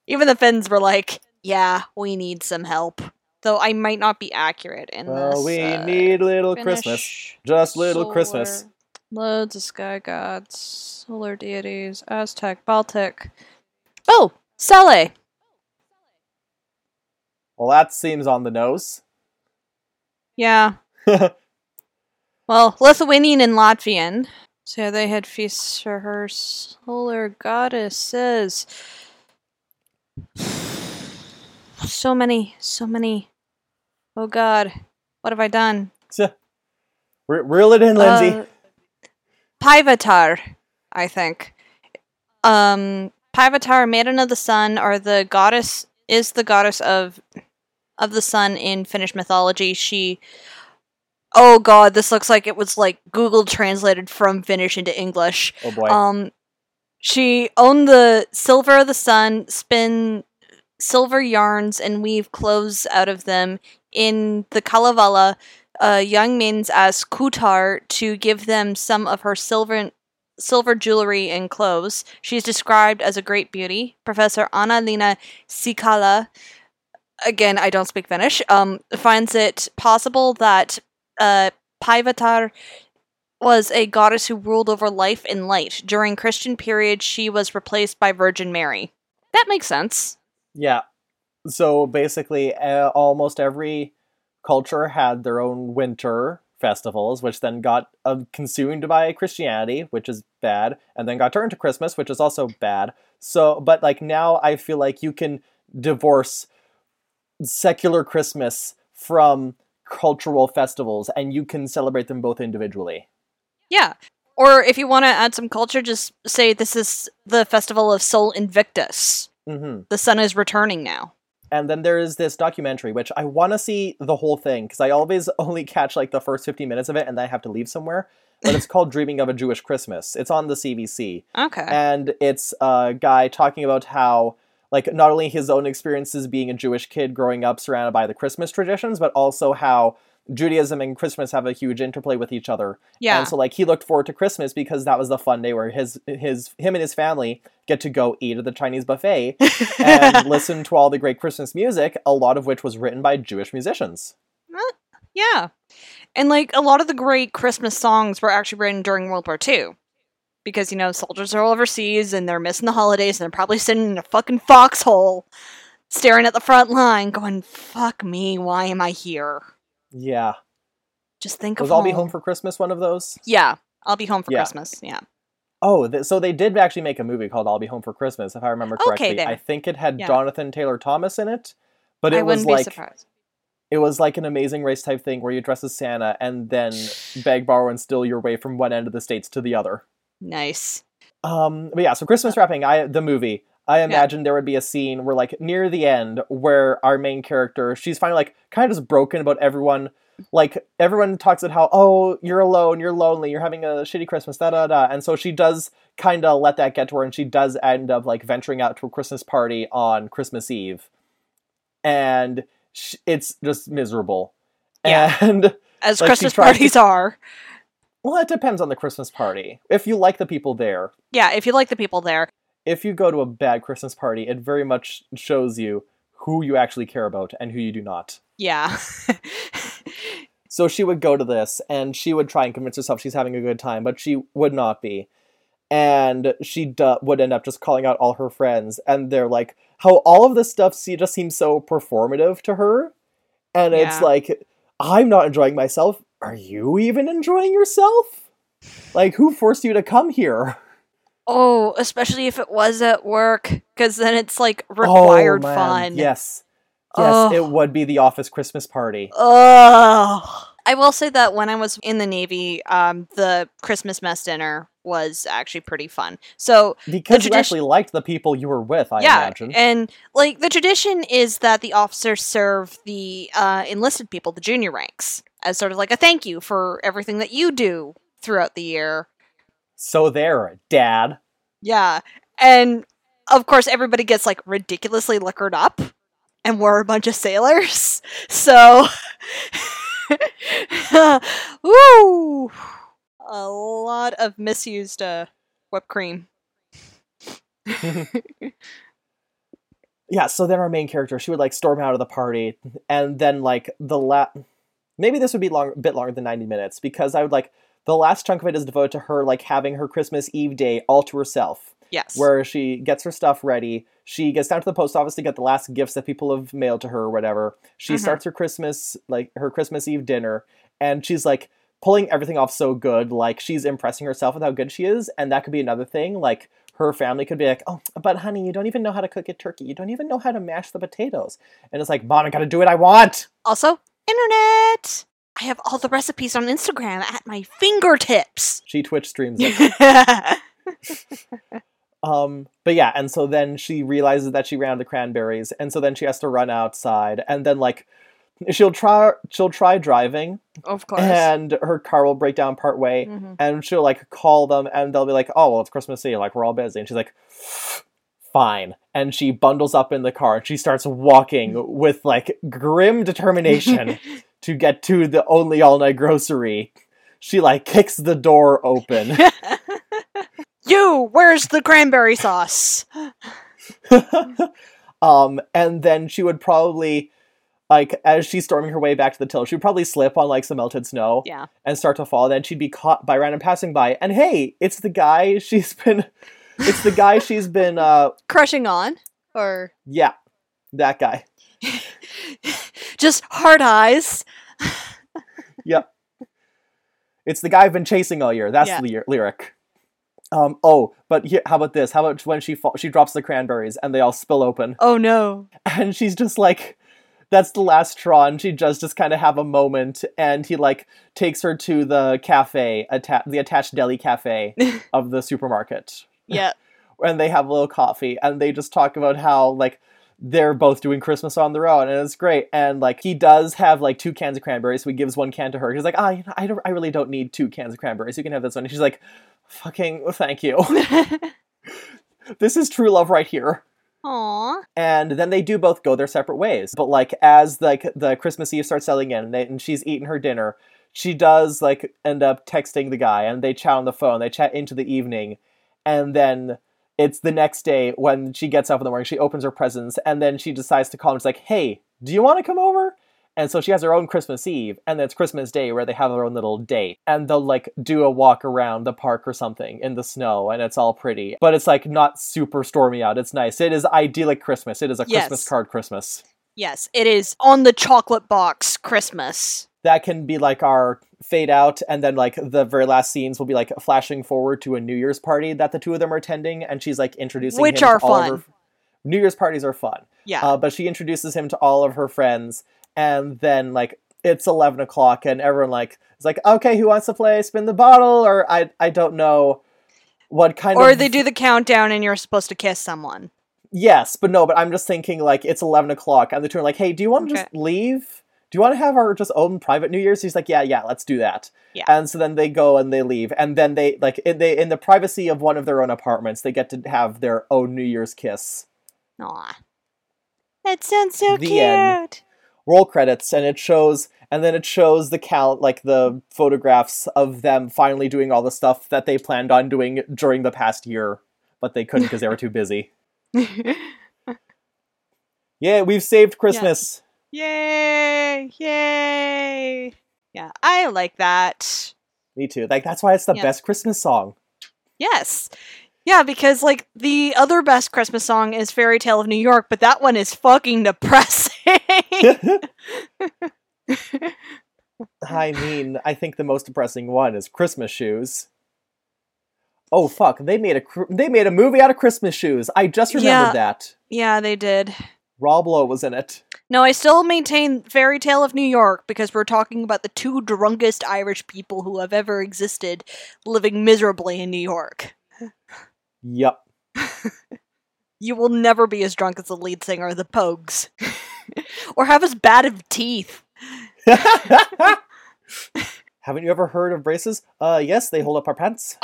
Even the Finns were like, "Yeah, we need some help." Though I might not be accurate in well, this. we uh, need little Finnish Christmas, just little Christmas. Loads of sky gods, solar deities, Aztec, Baltic. Oh, Sele. Well, that seems on the nose. Yeah. (laughs) Well, Lithuanian and Latvian. So they had feasts for her solar goddesses. (sighs) So many, so many. Oh God, what have I done? (laughs) Re- Reel it in, Lindsay. Uh, Paivatar, I think. Um, Paivatar, maiden of the sun, are the goddess is the goddess of of the sun in Finnish mythology. She, oh god, this looks like it was like Google translated from Finnish into English. oh boy. Um, she owned the silver of the sun, spin silver yarns, and weave clothes out of them in the Kalevala. Uh, young maidens as Kuutar to give them some of her silver silver jewelry and clothes. She is described as a great beauty. Professor Anna Lina Sikala, again, I don't speak Finnish, um, finds it possible that uh, Paivatar was a goddess who ruled over life and light. During Christian period, she was replaced by Virgin Mary. That makes sense. Yeah. So basically, uh, almost every culture had their own winter festivals, which then got uh, consumed by Christianity, which is bad, and then got turned to Christmas, which is also bad. So, but like now, I feel like you can divorce secular Christmas from cultural festivals, and you can celebrate them both individually. Yeah. Or if you want to add some culture, just say this is the festival of Sol Invictus. hmm The sun is returning now. And then there is this documentary, which I want to see the whole thing because I always (laughs) only catch like the first 15 minutes of it and then I have to leave somewhere. But it's called Dreaming of a Jewish Christmas. It's on the CBC. Okay. And it's a guy talking about how, like, not only his own experiences being a Jewish kid growing up surrounded by the Christmas traditions, but also how Judaism and Christmas have a huge interplay with each other. yeah. And so like he looked forward to Christmas because that was the fun day where his his him and his family get to go eat at the Chinese buffet (laughs) and listen to all the great Christmas music, a lot of which was written by Jewish musicians. yeah. And like a lot of the great Christmas songs were actually written during World War II. Because, you know, soldiers are overseas and they're missing the holidays and they're probably sitting in a fucking foxhole staring at the front line going, fuck me, why am I here? Yeah. Just think Was of I'll Be Home for Christmas one of those? Yeah. I'll be home for Yeah. Christmas. Yeah. Oh, th- so they did actually make a movie called I'll Be Home for Christmas, if I remember Okay, correctly. then. I think it had Yeah. Jonathan Taylor Thomas in it, but I it was wouldn't be like it was like an amazing race type thing where you dress as Santa and then (sighs) beg, borrow, and steal your way from one end of the states to the other. Nice. Um, but yeah, so Christmas wrapping, I the movie. I imagine there would be a scene where, like, near the end, where our main character, she's finally like kind of just broken about everyone. Like everyone talks about how, oh, you're alone, you're lonely, you're having a shitty Christmas, da da da. And so she does kind of let that get to her, and she does end up like venturing out to a Christmas party on Christmas Eve, and sh- it's just miserable. Yeah. And (laughs) As Like, Christmas tries to- parties are. well, it depends on the Christmas party. If you like the people there, Yeah, if you like the people there. If you go to a bad Christmas party, it very much shows you who you actually care about and who you do not. Yeah. So she would go to this and she would try and convince herself she's having a good time, but she would not be. And she d- would end up just calling out all her friends, and they're like, how all of this stuff see- just seems so performative to her. And it's like, I'm not enjoying myself. Are you even enjoying yourself? Like, who forced you to come here? Oh, especially if it was at work, because then it's like required Oh, fun. Yes. Yes, Ugh. it would be the office Christmas party. Oh. I will say that when I was in the Navy, um, the Christmas mess dinner was actually pretty fun. So Because you tradition- actually liked the people you were with, I yeah, imagine. and like the tradition is that the officers serve the uh, enlisted people, the junior ranks, as sort of like a thank you for everything that you do throughout the year. So there, Dad. Yeah, and of course everybody gets like ridiculously liquored up, and we're a bunch of sailors, (laughs) so. (laughs) Woo! A lot of misused uh, whipped cream. (laughs) yeah, so then our main character, she would like storm out of the party, and then like the la maybe this would be long, a bit longer than ninety minutes because I would like the last chunk of it is devoted to her like having her Christmas Eve day all to herself, Yes. where she gets her stuff ready. She gets down to the post office to get the last gifts that people have mailed to her or whatever. She Mhm. starts her Christmas like her Christmas Eve dinner, and she's like pulling everything off so good. Like she's impressing herself with how good she is, and that could be another thing. Like her family could be like, "Oh, but honey, you don't even know how to cook a turkey. You don't even know how to mash the potatoes." And it's like, "Mom, I gotta do what I want." Also, internet. I have all the recipes on Instagram at my fingertips. She Twitch streams it. (laughs) Um, but yeah, and so then she realizes that she ran out of cranberries, and so then she has to run outside, and then like she'll try she'll try driving, of course. and her car will break down part way, Mhm. and she'll like call them, and they'll be like, "Oh, well, it's Christmas Eve, like we're all busy," and she's like, "Fine," and she bundles up in the car, and she starts walking (laughs) with like grim determination (laughs) to get to the only all night grocery. She like kicks the door open. (laughs) you, where's the cranberry sauce? (laughs) um, and then she would probably, like, as she's storming her way back to the till, she would probably slip on like some melted snow Yeah. and start to fall. Then she'd be caught by random passing by, and hey, it's the guy she's been, it's the guy she's been, uh, Crushing on? Or yeah, that guy. Just hard eyes? (laughs) Yep. It's the guy I've been chasing all year. That's Yeah. the ly- lyric. Um. Oh, but here, how about this? How about when she fall, she drops the cranberries and they all spill open, Oh no. and she's just like, that's the last straw, and she just just kind of have a moment, and he like takes her to the cafe, atta- the attached deli cafe (laughs) of the supermarket, Yeah. (laughs) and they have a little coffee, and they just talk about how like they're both doing Christmas on their own, and it's great. And like he does have like two cans of cranberries, so he gives one can to her. He's like, ah, I don't, I really don't need two cans of cranberries. You can have this one. And she's like, fucking, thank you. (laughs) (laughs) this is true love right here. Aw. And then they do both go their separate ways. But like as like the Christmas Eve starts selling in, and, they, and she's eating her dinner, she does like end up texting the guy, and they chat on the phone. They chat into the evening, and then it's the next day when she gets up in the morning. She opens her presents, and then she decides to call him. She's like, "Hey, do you want to come over?" And so she has her own Christmas Eve, and then it's Christmas Day where they have their own little date, and they'll like do a walk around the park or something in the snow, and it's all pretty. But it's like not super stormy out. It's nice. It is idyllic Christmas. It is a Yes. Christmas card Christmas. Yes, it is on the chocolate box Christmas. That can be like our fade out, and then like the very last scenes will be like flashing forward to a New Year's party that the two of them are attending, and she's like introducing Which him are to all of fun. her. New Year's parties are fun. Yeah. Uh, but she introduces him to all of her friends, and then like it's eleven o'clock, and everyone like is like, okay, who wants to play spin the bottle? Or I I don't know what kind of or of they do the countdown and you're supposed to kiss someone. yes, but no, but I'm just thinking like it's eleven o'clock, and the two are like, hey, do you want to Okay. just leave? Do you want to have our just own private New Year's? He's like, yeah, yeah, let's do that. Yeah. And so then they go and they leave, and then they like in, they in the privacy of one of their own apartments, they get to have their own New Year's kiss. Aw. That sounds so The cute. end. roll credits and it shows and then it shows the count like the photographs of them finally doing all the stuff that they planned on doing during the past year but they couldn't because they were too busy (laughs) yeah we've saved christmas Yay! Yay! Yeah, I like that. Me too. Like that's why it's the Yeah. best Christmas song. Yes. Yeah, because like the other best Christmas song is Fairy Tale of New York, but that one is fucking depressing. (laughs) (laughs) I mean, I think the most depressing one is Christmas shoes. Oh fuck! They made a they made a movie out of Christmas shoes. I just remembered Yeah. that. yeah, they did. Rob Lowe was in it. No, I still maintain Fairy Tale of New York because we're talking about the two drunkest Irish people who have ever existed living miserably in New York. Yep. (laughs) You will never be as drunk as the lead singer of the Pogues. (laughs) or have as bad of teeth. (laughs) Haven't you ever heard of braces? Uh, yes, they hold up our pants.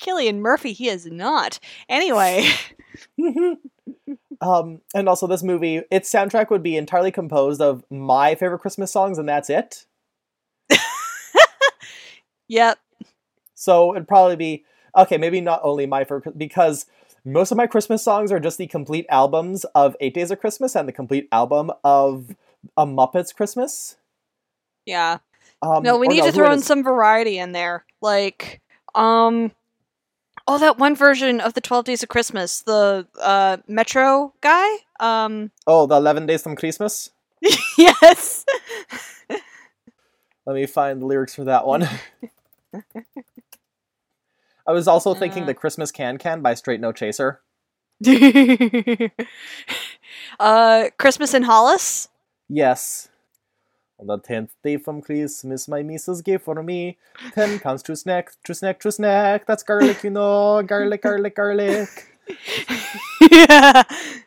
Cillian Murphy, he is not. Anyway, (laughs) um, and also this movie, its soundtrack would be entirely composed of my favorite Christmas songs, and that's it. (laughs) yep. So it'd probably be okay. Maybe not only my favorite because most of my Christmas songs are just the complete albums of Eight Days of Christmas and the complete album of a Muppets Christmas. Yeah. Um, No, we need to throw in some variety in there. Like, um, oh, that one version of the Twelve Days of Christmas, the uh Metro guy. Um, Oh, the Eleven Days from Christmas. (laughs) yes. (laughs) Let me find the lyrics for that one. (laughs) I was also thinking Uh. the Christmas Can Can by Straight No Chaser. uh, Christmas in Hollis. Yes. On the tenth day from Christmas, my missus gave for me ten pounds to snack, to snack, to snack. That's garlic, you know, garlic, garlic, garlic. yeah.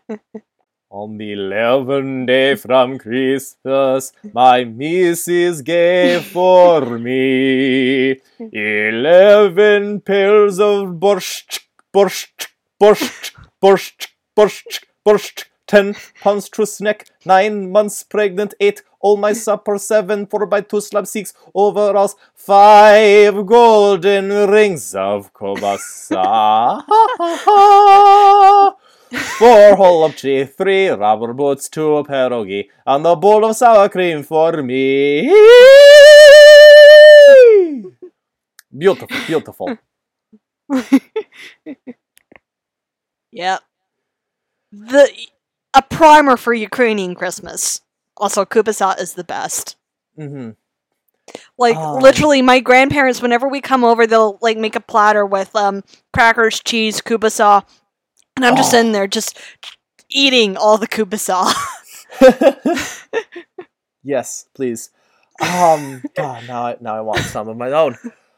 (laughs) On the eleventh day from Christmas, my missus gave for me eleven pairs of borscht, borscht, borscht, borscht, borscht, borscht. Ten pounds to snack, nine months pregnant, eight all my supper, seven four by two slab six overalls, five golden rings of kobasa. (laughs) Four whole of cheese, three rubber boots, two pierogi, and a bowl of sour cream for me. Beautiful, beautiful. (laughs) Yep. The a primer for Ukrainian Christmas. Also, kubasat is the best. hmm Like Oh. literally, my grandparents, whenever we come over, they'll like make a platter with um crackers, cheese, kubasa, and I'm just Oh. sitting there just eating all the kubasa. (laughs) (laughs) yes, please. Um, God, now I, now I want some of my own. (laughs)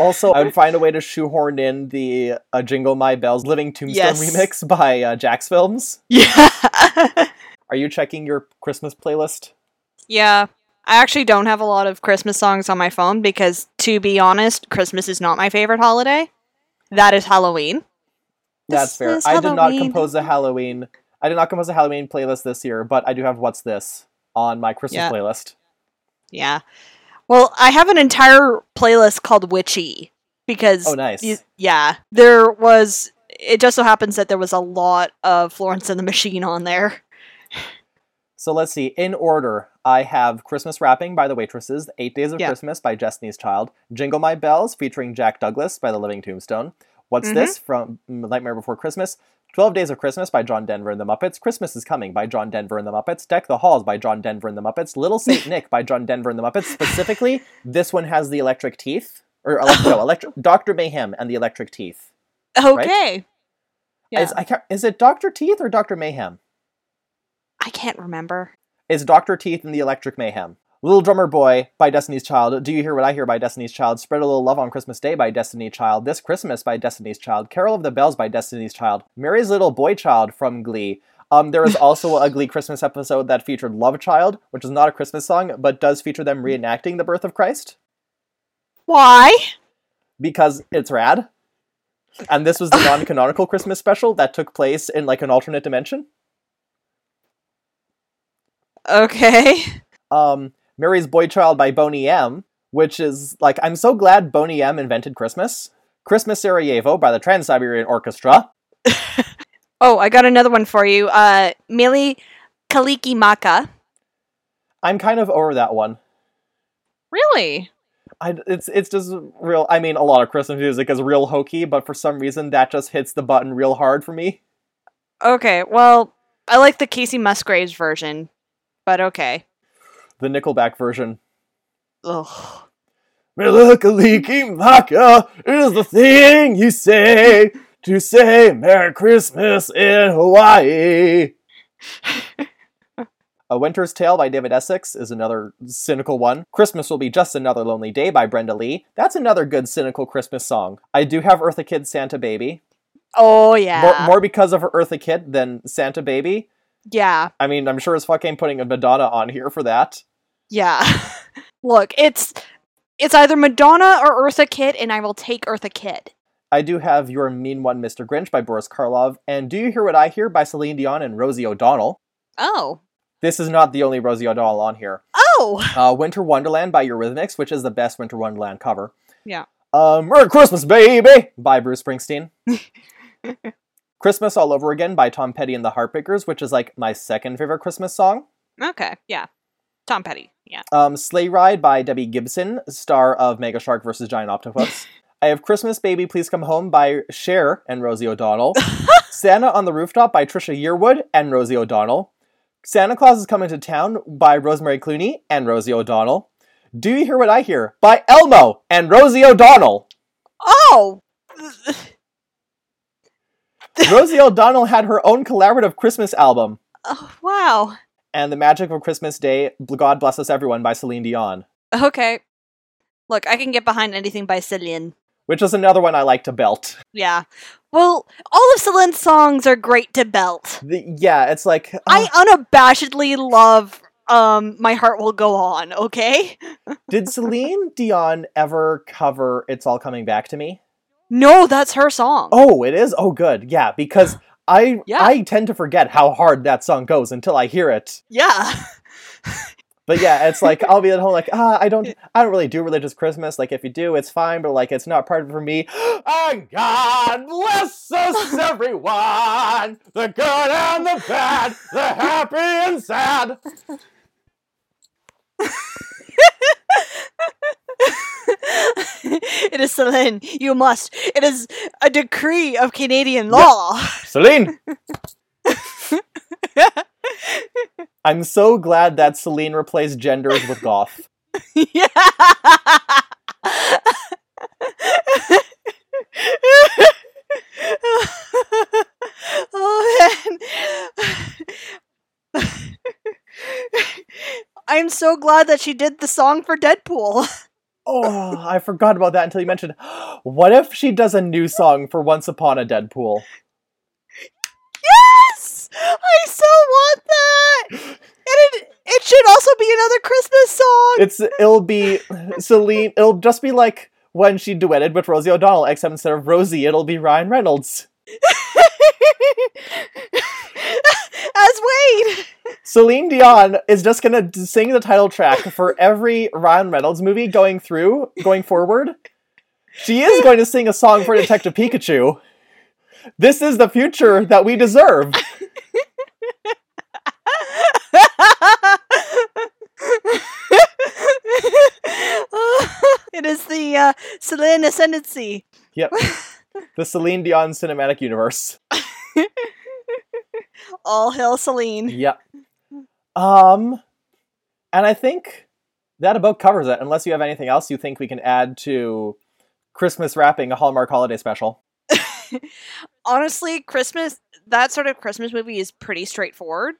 Also, I would find a way to shoehorn in the uh, Jingle My Bells Living Tombstone Yes. remix by uh, Jacksfilms. yeah. (laughs) Are you checking your Christmas playlist? yeah. I actually don't have a lot of Christmas songs on my phone because, to be honest, Christmas is not my favorite holiday. That is Halloween. That's This fair. I did not compose a Halloween. I did not compose a Halloween playlist this year, but I do have "What's This" on my Christmas Yeah. playlist. Yeah. Well, I have an entire playlist called Witchy because Oh, nice. y- yeah, there was it just so happens that there was a lot of Florence and the Machine on there. So let's see. In order, I have "Christmas Wrapping" by the Waitresses, Eight Days of Yeah. Christmas" by Destiny's Child, "Jingle My Bells" featuring Jack Douglass by the Living Tombstone, "What's Mhm. This" from Nightmare Before Christmas, 12 Days of Christmas by John Denver and the Muppets, Christmas is Coming by John Denver and the Muppets, Deck the Halls by John Denver and the Muppets, Little Saint Nick by John Denver and the Muppets. Specifically, (laughs) this one has the electric teeth, or elect- no, (laughs) electric, Dr. Mayhem and the electric teeth. Okay. Yeah. Is, I can't, is it Dr. Teeth or Dr. Mayhem? I can't remember. Is Dr. Teeth and the Electric Mayhem. Little Drummer Boy by Destiny's Child. Do You Hear What I Hear by Destiny's Child. Spread a Little Love on Christmas Day by Destiny's Child. This Christmas by Destiny's Child. Carol of the Bells by Destiny's Child. Mary's Little Boy Child from Glee. Um, there was also a Glee Christmas episode that featured Love Child, which is not a Christmas song, but does feature them reenacting the birth of Christ Why? because it's rad. And this was the non-canonical Christmas special that took place in like an alternate dimension. Okay. um, Mary's Boy Child by Boney M, which is like, I'm so glad Boney M invented Christmas. Christmas Sarajevo by the Trans Siberian Orchestra. (laughs) Oh, I got another one for you. Uh, Mili Kaliki Maka. I'm kind of over that one. Really? I, it's it's just real. I mean, a lot of Christmas music is real hokey, but for some reason that just hits the button real hard for me. Okay, well, I like the Kacey Musgraves version, but okay. The Nickelback version. Ugh. Mele Kalikimaka is the thing you say to say Merry Christmas in Hawaii. A Winter's Tale by David Essex is another cynical one. Christmas Will Be Just Another Lonely Day by Brenda Lee. That's another good cynical Christmas song. I do have Eartha Kitt Santa Baby. Oh yeah. More, more because of Eartha Kitt than Santa Baby. Yeah. I mean, I'm sure as fuck ain't putting a Madonna on here for that. Yeah. (laughs) Look, it's it's either Madonna or Eartha Kitt, and I will take Eartha Kitt. I do have Your Mean One, Mr. Grinch by Boris Karloff, and Do You Hear What I Hear by Celine Dion and Rosie O'Donnell. Oh. This is not the only Rosie O'Donnell on here. Oh. Uh, Winter Wonderland by Eurythmics, which is the best Winter Wonderland cover. Yeah. Uh, Merry Christmas, baby! by Bruce Springsteen. (laughs) Christmas All Over Again by Tom Petty and the Heartbreakers, which is like my second favorite Christmas song. Okay. Yeah. Tom Petty. Yeah. Um, Sleigh Ride by Debbie Gibson, star of Mega Shark vs. Giant Octopus. (laughs) I have Christmas Baby Please Come Home by Cher and Rosie O'Donnell. (laughs) Santa on the Rooftop by Trisha Yearwood and Rosie O'Donnell. Santa Claus is Coming to Town by Rosemary Clooney and Rosie O'Donnell. Do You Hear What I Hear by Elmo and Rosie O'Donnell. Oh. Rosie O'Donnell had her own collaborative Christmas album. oh. Wow. And The Magic of Christmas Day, God Bless Us Everyone by Celine Dion, Okay. Look, I can get behind anything by Celine. which is another one I like to belt. Yeah. Well, all of Celine's songs are great to belt. The, yeah, it's like. I uh, unabashedly love um My Heart Will Go On, okay? (laughs) did Celine Dion ever cover It's All Coming Back to Me? No, that's her song. Oh, it is? Oh, good. Yeah, because I Yeah. I tend to forget how hard that song goes until I hear it. Yeah. (laughs) But yeah, it's like I'll be at home like, ah, I don't (laughs) I don't really do religious Christmas. Like if you do, it's fine, but like it's not part of for me. (gasps) And God bless us (laughs) everyone, the good and the bad, the happy and sad. (laughs) it is Celine. You must. It is a decree of Canadian law. Celine. (laughs) I'm so glad that Celine replaced genders with goth. yeah. (laughs) oh man. I'm so glad that she did the song for Deadpool. Oh, I forgot about that until you mentioned. (gasps) What if she does a new song for Once Upon a Deadpool? Yes! I so want that! And it, it should also be another Christmas song! It's it'll be Celine. It'll just be like when she duetted with Rosie O'Donnell, except instead of Rosie, it'll be Ryan Reynolds. (laughs) As Wade! (laughs) Celine Dion is just gonna sing the title track for (laughs) every Ryan Reynolds movie going through, going forward. She is going to sing a song for Detective Pikachu. This is the future that we deserve. (laughs) it is the uh, Celine ascendancy. Yep. The Celine Dion cinematic universe. (laughs) All hail Celine. Yep. Um, and I think that about covers it. Unless you have anything else you think we can add to Christmas wrapping a Hallmark holiday special. (laughs) Honestly, Christmas that sort of Christmas movie is pretty straightforward.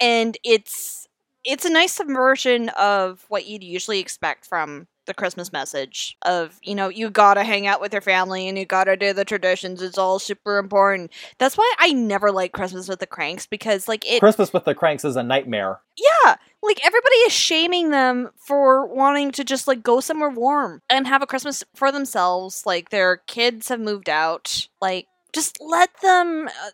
And it's it's a nice subversion of what you'd usually expect from the Christmas message of, you know, you gotta hang out with your family and you gotta do the traditions. It's all super important. That's why I never like Christmas with the Cranks because like it Christmas with the Cranks is a nightmare. Yeah, like everybody is shaming them for wanting to just like go somewhere warm and have a Christmas for themselves. Like their kids have moved out. Like just let them. Uh,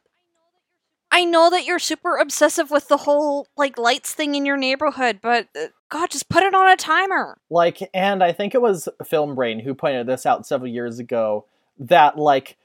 I know that you're super obsessive with the whole like lights thing in your neighborhood, but uh, God, just put it on a timer. Like, and I think it was Film Brain who pointed this out several years ago that, like,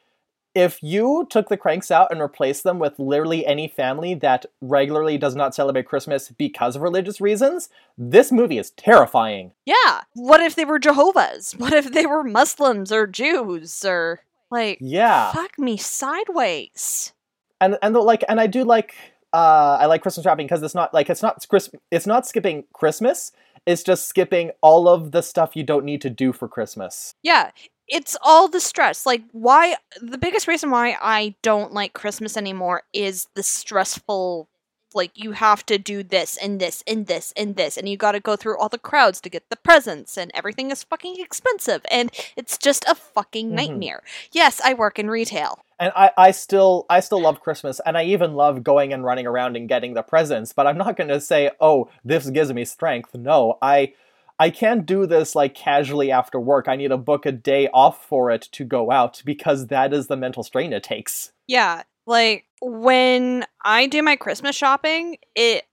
if you took the cranks out and replaced them with literally any family that regularly does not celebrate Christmas because of religious reasons, this movie is terrifying. Yeah. What if they were Jehovah's? What if they were Muslims or Jews or like Yeah. fuck me sideways? And and like and I do like uh I like Christmas wrapping because it's not like it's not Chris it's not skipping Christmas. It's just skipping all of the stuff you don't need to do for Christmas. Yeah. It's all the stress. Like why the biggest reason why I don't like Christmas anymore is the stressful like you have to do this and this and this and this and you got to go through all the crowds to get the presents and everything is fucking expensive and it's just a fucking Mhm. nightmare. Yes, I work in retail. And I, I still I still love Christmas and I even love going and running around and getting the presents, but I'm not gonna say, oh, this gives me strength. No, I I can't do this like casually after work. I need to book a day off for it to go out because that is the mental strain it takes. Yeah, like when I do my Christmas shopping, it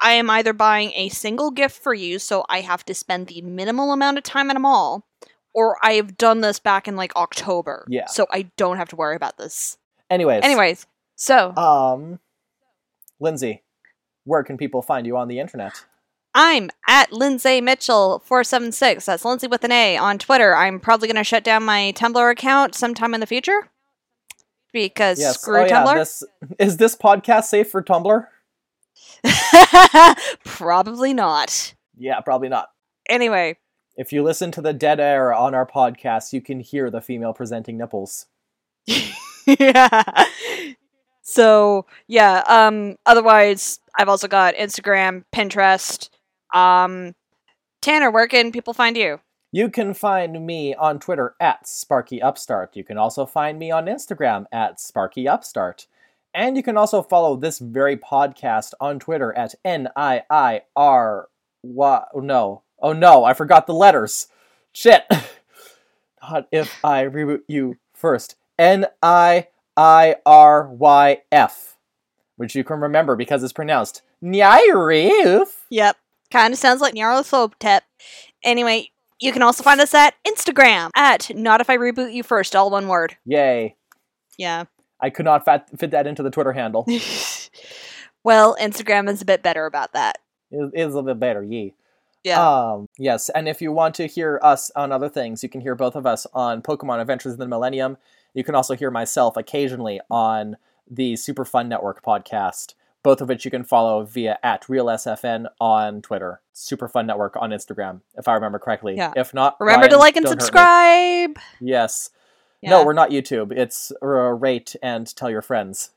I am either buying a single gift for you, so I have to spend the minimal amount of time at a mall, or I have done this back in like October. Yeah. So I don't have to worry about this. Anyways. Anyways, so Um Lindsay, where can people find you on the internet? I'm at Lindsay Mitchell four seven six. That's Lindsay with an A on Twitter. I'm probably gonna shut down my Tumblr account sometime in the future because Yes. screw oh, yeah, Tumblr. this is this podcast safe for Tumblr? (laughs) probably not. Yeah, probably not. Anyway, If you listen to the dead air on our podcast, you can hear the female presenting nipples. (laughs) yeah. So yeah. Um. Otherwise, I've also got Instagram, Pinterest. Um. Tanner, where can people find you? You can find me on Twitter at Sparky Upstart. You can also find me on Instagram at Sparky Upstart. And you can also follow this very podcast on Twitter at N I I R Y. No. Oh no, I forgot the letters. Shit. (laughs) Not if I reboot you first. N I I R Y F. Which you can remember because it's pronounced Nyairif. Yep. Kind of sounds like Nyarlathotep. Anyway, you can also find us at Instagram at Not If I Reboot You First, all one word. Yay. Yeah. I could not fat- fit that into the Twitter handle. (laughs) well, Instagram is a bit better about that. It is a bit better, ye. Yeah. Um, yes, and if you want to hear us on other things, you can hear both of us on Pokemon Adventures in the Millennium. You can also hear myself occasionally on the Super Fun Network podcast, both of which you can follow via at RealSFN on Twitter, Super Fun Network on Instagram, if I remember correctly. Yeah. If not, Remember to like and don't hurt me. subscribe. Yes. Yeah. No, we're not YouTube. It's uh, rate and tell your friends.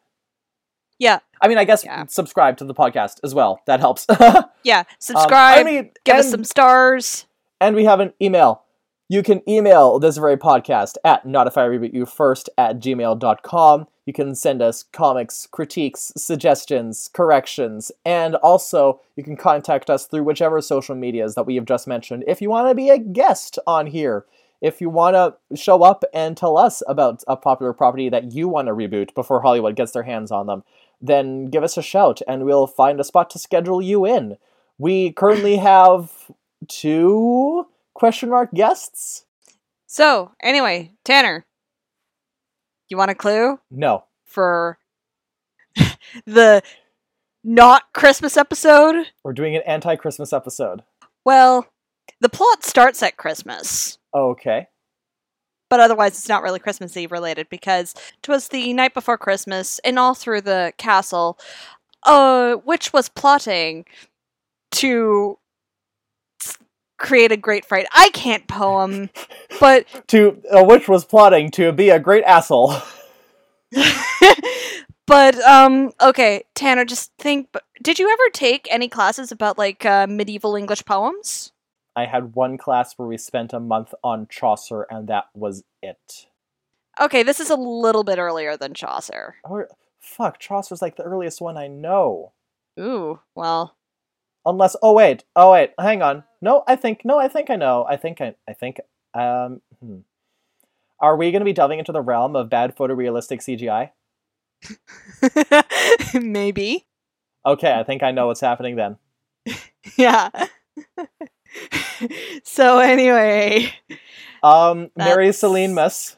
Yeah. I mean, I guess Yeah. subscribe to the podcast as well. That helps. (laughs) Yeah. Um, Subscribe. I mean, give us some stars. And we have an email. You can email this very podcast at not reboot you first at gmail.com. You can send us comics, critiques, suggestions, corrections, and also you can contact us through whichever social medias that we have just mentioned if you want to be a guest on here. If you want to show up and tell us about a popular property that you want to reboot before Hollywood gets their hands on them, then give us a shout and we'll find a spot to schedule you in. We currently have two question mark guests? So, anyway, Tanner, you want a clue No. for (laughs) the not Christmas episode? We're doing an anti Christmas episode. Well, the plot starts at Christmas. Okay. but otherwise it's not really Christmas Eve related because it was the night before Christmas and all through the castle, uh, which was plotting to create a great fright. I can't poem, but (laughs) To uh, which was plotting to be a great asshole. (laughs) (laughs) but um okay, Tanner, just think. Did you ever take any classes about like uh, medieval English poems? I had one class where we spent a month on Chaucer, and that was it. Okay, this is a little bit earlier than Chaucer. Or, fuck, Chaucer's like the earliest one I know. Ooh, well, Unless, oh wait, oh wait, hang on. No, I think, no, I think I know. I think I, I think, um, hmm. Are we going to be delving into the realm of bad photorealistic CGI? (laughs) maybe. Okay, I think I know what's happening then. (laughs) Yeah. (laughs) so anyway, Um, Mary That's- Celine Miss.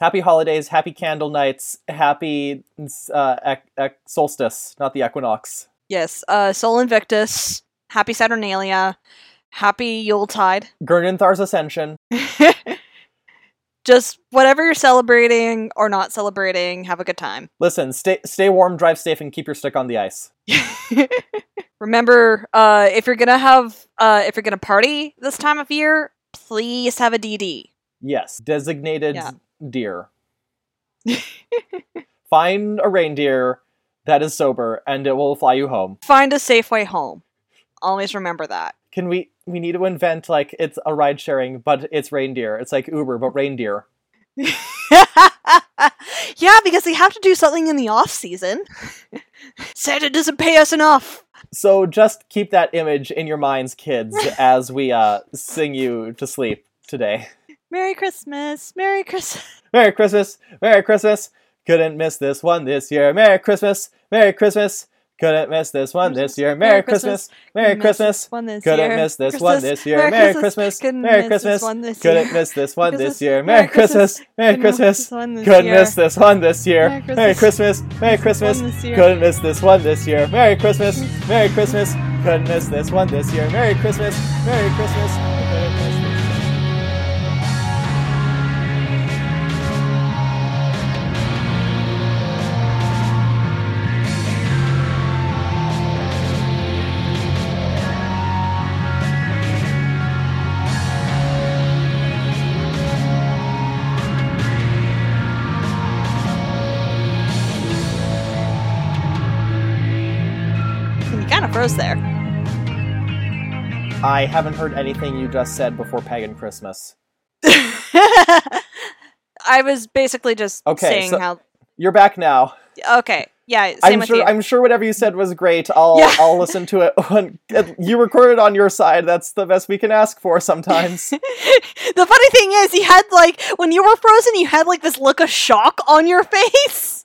happy holidays, happy candle nights, happy uh, ec- ec- solstice, not the equinox. Yes, uh, Sol Invictus, Happy Saturnalia, Happy Yuletide. Gernanthar's ascension. (laughs) Just whatever you're celebrating or not celebrating, have a good time. Listen, stay stay warm, drive safe, and keep your stick on the ice. (laughs) Remember, uh, if you're gonna have, uh, if you're gonna party this time of year, please have a DD. Yes, designated Yeah. deer. (laughs) Find a reindeer that is sober, and it will fly you home. Find a safe way home. Always remember that. Can we? We need to invent like it's a ride sharing, but it's reindeer. It's like Uber, but reindeer. (laughs) yeah, because they have to do something in the off season. (laughs) Santa doesn't pay us enough. So just keep that image in your minds, kids, (laughs) as we uh, sing you to sleep today. Merry Christmas, Merry Christmas. Merry Christmas, Merry Christmas. Couldn't miss this one this year. Merry Christmas, Merry Christmas. Couldn't miss this one this year. Merry Christmas, Merry Christmas. Couldn't miss this one this year. Merry Christmas. Merry Christmas. Couldn't miss this one this year. Merry Christmas, Merry Christmas. this one this Couldn't miss this one this year. Merry Christmas. Merry Christmas. One this year. Couldn't miss this one this year. Merry Christmas, Merry Christmas. Couldn't miss this one this year. Merry Christmas, Merry Christmas. You kind of froze there. I haven't heard anything you just said before Pagan Christmas. (laughs) I was basically just Okay, saying so- how. You're back now. Okay, yeah, same I'm with sure. you. I'm sure whatever you said was great. I'll. Yeah. I'll listen to it. When, (laughs) you recorded on your side. That's the best we can ask for sometimes. (laughs) the funny thing is, you had like when you were frozen, you had like this look of shock on your face.